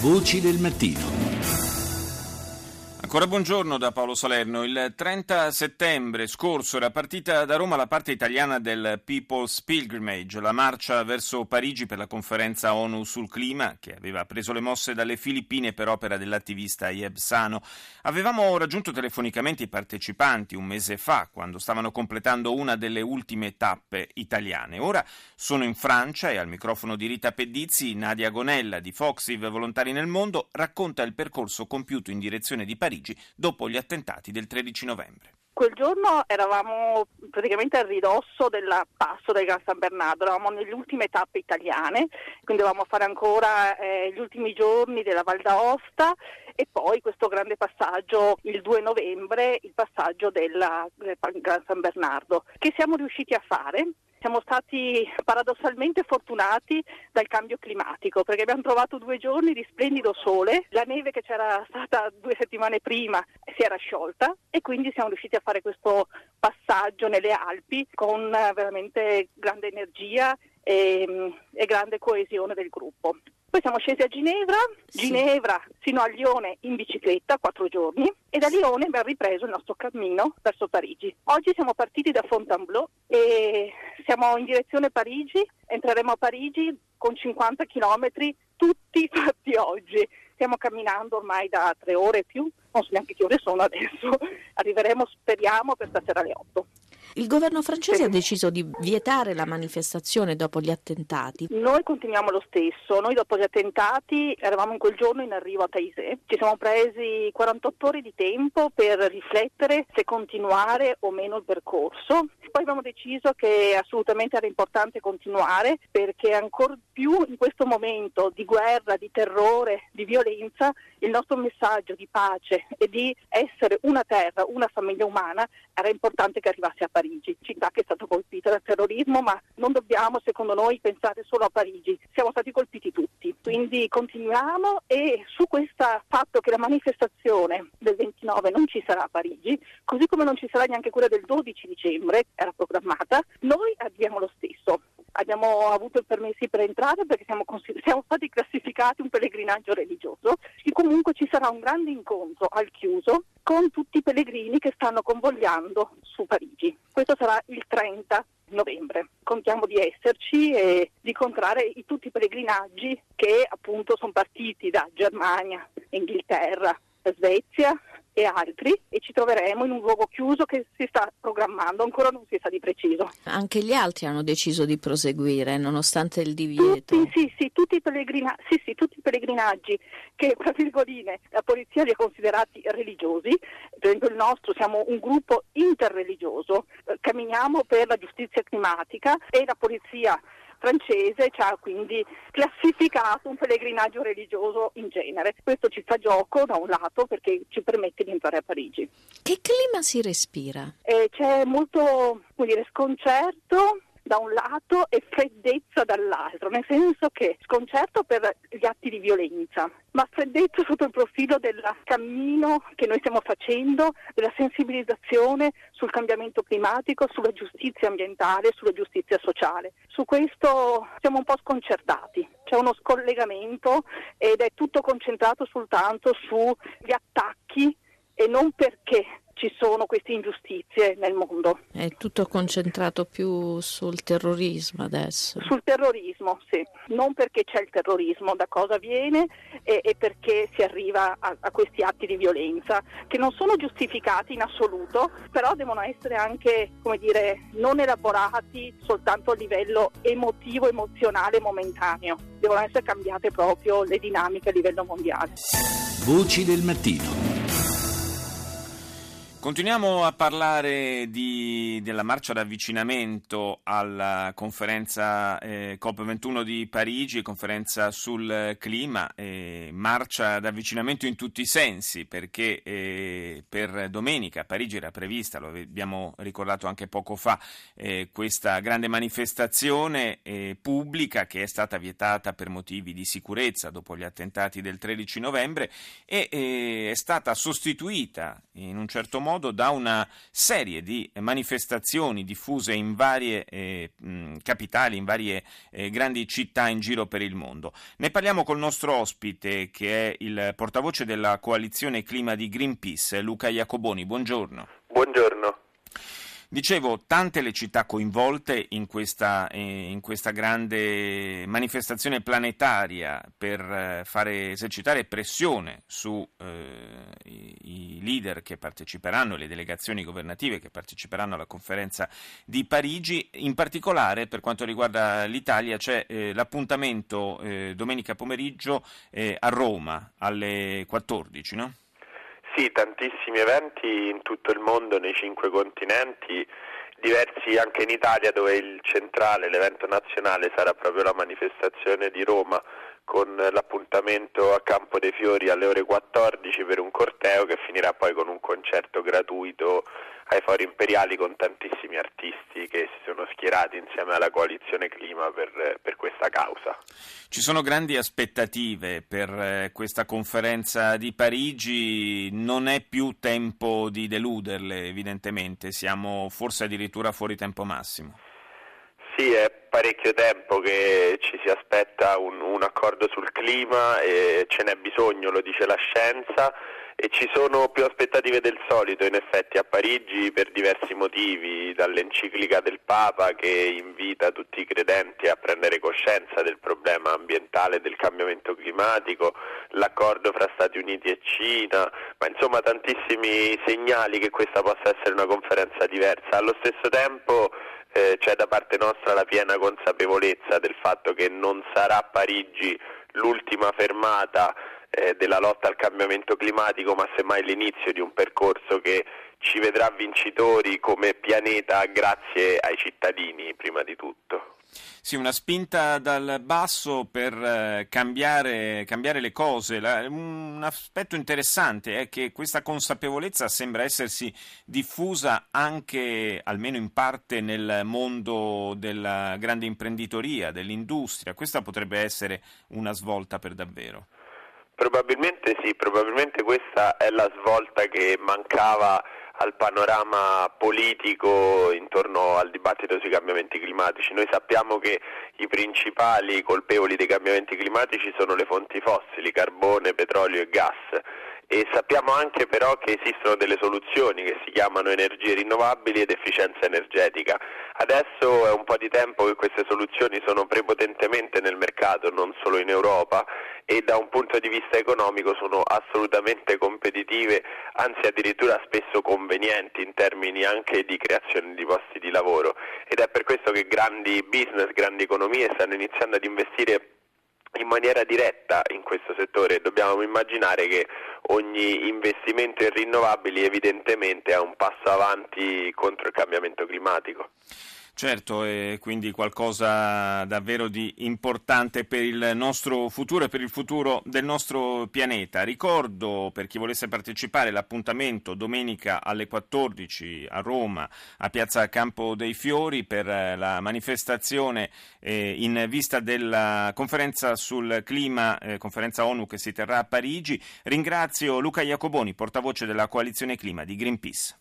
Voci del mattino. Ancora buongiorno da Paolo Salerno. Il 30 settembre scorso era partita da Roma la parte italiana del People's Pilgrimage, la marcia verso Parigi per la conferenza ONU sul clima, che aveva preso le mosse dalle Filippine per opera dell'attivista Ieb Sano. Avevamo raggiunto telefonicamente i partecipanti un mese fa, quando stavano completando una delle ultime tappe italiane. Ora sono in Francia e al microfono di Rita Pedizzi, Nadia Gonella di Foxiv Volontari nel Mondo racconta il percorso compiuto in direzione di Parigi Parigi dopo gli attentati del 13 novembre. Quel giorno eravamo praticamente a ridosso del passo del Gran San Bernardo, eravamo nelle ultime tappe italiane, quindi dovevamo fare ancora eh, gli ultimi giorni della Val d'Aosta e poi questo grande passaggio il 2 novembre, il passaggio della, del Gran San Bernardo, che siamo riusciti a fare siamo stati paradossalmente fortunati dal cambio climatico perché abbiamo trovato due giorni di splendido sole, la neve che c'era stata due settimane prima si era sciolta e quindi siamo riusciti a fare questo passaggio nelle Alpi con eh, veramente grande energia e, mm, e grande coesione del gruppo. Poi siamo scesi a Ginevra, Ginevra sino a Lione in bicicletta, quattro giorni, e da Lione abbiamo ripreso il nostro cammino verso Parigi. Oggi siamo partiti da Fontainebleau e siamo in direzione Parigi, entreremo a Parigi con 50 km tutti fatti oggi. Stiamo camminando ormai da tre ore e più, non so neanche che ore sono adesso, arriveremo speriamo per stasera alle 8. Il governo francese ha deciso di vietare la manifestazione dopo gli attentati. Noi continuiamo lo stesso. Noi dopo gli attentati eravamo in quel giorno in arrivo a Taizé. Ci siamo presi 48 ore di tempo per riflettere se continuare o meno il percorso. Poi abbiamo deciso che assolutamente era importante continuare perché ancora più in questo momento di guerra, di terrore, di violenza, il nostro messaggio di pace e di essere una terra, una famiglia umana era importante che arrivasse a Parigi, città che è stata colpita dal terrorismo, ma non dobbiamo secondo noi pensare solo a Parigi, siamo stati colpiti tutti. Quindi continuiamo e su questo fatto che la manifestazione del 29 non ci sarà a Parigi, così come non ci sarà neanche quella del 12 dicembre, era programmata, noi abbiamo lo stesso abbiamo avuto i permessi per entrare perché siamo, siamo, stati classificati un pellegrinaggio religioso e comunque ci sarà un grande incontro al chiuso con tutti i pellegrini che stanno convogliando su Parigi. Questo sarà il 30 novembre. Contiamo di esserci e di incontrare tutti i pellegrinaggi che appunto sono partiti da Germania, Inghilterra, Svezia, e altri e ci troveremo in un luogo chiuso che si sta programmando, ancora non si sa di preciso. Anche gli altri hanno deciso di proseguire nonostante il divieto. Tutti, sì, sì, tutti, i pellegrina- sì, sì, tutti i pellegrinaggi che tra virgoline la polizia li ha considerati religiosi, per esempio il nostro siamo un gruppo interreligioso, eh, camminiamo per la giustizia climatica e la polizia francese ci ha quindi classificato un pellegrinaggio religioso in genere. Questo ci fa gioco da un lato perché ci permette di entrare a Parigi. Che clima si respira? Eh, c'è molto dire, sconcerto da un lato e freddezza dall'altro, nel senso che sconcerto per gli atti di violenza, ma freddezza sotto il profilo del cammino che noi stiamo facendo, della sensibilizzazione sul cambiamento climatico, sulla giustizia ambientale, sulla giustizia sociale. Su questo siamo un po' sconcertati, c'è uno scollegamento ed è tutto concentrato soltanto sugli attacchi e non perché ci sono queste ingiustizie nel mondo. È tutto concentrato più sul terrorismo adesso. Sul terrorismo, sì. Non perché c'è il terrorismo, da cosa viene e, e perché si arriva a, a, questi atti di violenza, che non sono giustificati in assoluto, però devono essere anche, come dire, non elaborati soltanto a livello emotivo, emozionale, momentaneo. Devono essere cambiate proprio le dinamiche a livello mondiale. Voci del mattino. Continuiamo a parlare di, della marcia d'avvicinamento alla conferenza eh, COP21 di Parigi, conferenza sul clima, eh, marcia d'avvicinamento in tutti i sensi perché eh, per domenica a Parigi era prevista, lo abbiamo ricordato anche poco fa, eh, questa grande manifestazione eh, pubblica che è stata vietata per motivi di sicurezza dopo gli attentati del 13 novembre e eh, è stata sostituita in un certo modo da una serie di manifestazioni diffuse in varie eh, capitali, in varie eh, grandi città in giro per il mondo. Ne parliamo col nostro ospite che è il portavoce della coalizione clima di Greenpeace, Luca Iacoboni. Buongiorno. Buongiorno. Dicevo, tante le città coinvolte in questa, eh, in questa grande manifestazione planetaria per eh, fare esercitare pressione sui eh, leader che parteciperanno, le delegazioni governative che parteciperanno alla conferenza di Parigi. In particolare, per quanto riguarda l'Italia, c'è eh, l'appuntamento eh, domenica pomeriggio eh, a Roma alle 14, no? Sì, tantissimi eventi in tutto il mondo, nei cinque continenti, diversi anche in Italia dove il centrale, l'evento nazionale sarà proprio la manifestazione di Roma con l'appuntamento a Campo dei Fiori alle ore 14 per un corteo che finirà poi con un concerto gratuito ai Fori Imperiali con tantissimi artisti che si sono schierati insieme alla coalizione Clima per, per questa causa. Ci sono grandi aspettative per eh, questa conferenza di Parigi, non è più tempo di deluderle evidentemente, siamo forse addirittura fuori tempo massimo. Sì, è parecchio tempo che ci si aspetta un, un accordo sul clima e ce n'è bisogno, lo dice la scienza e ci sono più aspettative del solito in effetti a Parigi per diversi motivi, dall'enciclica del Papa che invita tutti i credenti a prendere coscienza del problema ambientale del cambiamento climatico, l'accordo fra Stati Uniti e Cina, ma insomma tantissimi segnali che questa possa essere una conferenza diversa. Allo stesso tempo eh, c'è da parte nostra la piena consapevolezza del fatto che non sarà Parigi l'ultima fermata eh, della lotta al cambiamento climatico, ma semmai l'inizio di un percorso che ci vedrà vincitori come pianeta grazie ai cittadini prima di tutto. Sì, una spinta dal basso per eh, cambiare, cambiare, le cose. Un aspetto interessante è che questa consapevolezza sembra essersi diffusa anche, almeno in parte, nel mondo della grande imprenditoria, dell'industria. Questa potrebbe essere una svolta per davvero. Probabilmente sì, probabilmente questa è la svolta che mancava al panorama politico intorno al dibattito sui cambiamenti climatici. Noi sappiamo che i principali colpevoli dei cambiamenti climatici sono le fonti fossili, carbone, petrolio e gas e sappiamo anche però che esistono delle soluzioni che si chiamano energie rinnovabili ed efficienza energetica. Adesso è un po' di tempo che queste soluzioni sono prepotentemente nel mercato, non solo in Europa, e da un punto di vista economico sono assolutamente competitive, anzi addirittura spesso convenienti in termini anche di creazione di posti di lavoro. Ed è per questo che grandi business, grandi economie stanno iniziando ad investire in maniera diretta in questo settore. Dobbiamo immaginare che ogni investimento in rinnovabili evidentemente è un passo avanti contro il cambiamento climatico. Certo, è quindi qualcosa davvero di importante per il nostro futuro e per il futuro del nostro pianeta. Ricordo per chi volesse partecipare l'appuntamento domenica alle 14 a Roma a Piazza Campo dei Fiori per la manifestazione eh, in vista della conferenza sul clima, eh, conferenza ONU che si terrà a Parigi. Ringrazio Luca Iacoboni, portavoce della coalizione clima di Greenpeace.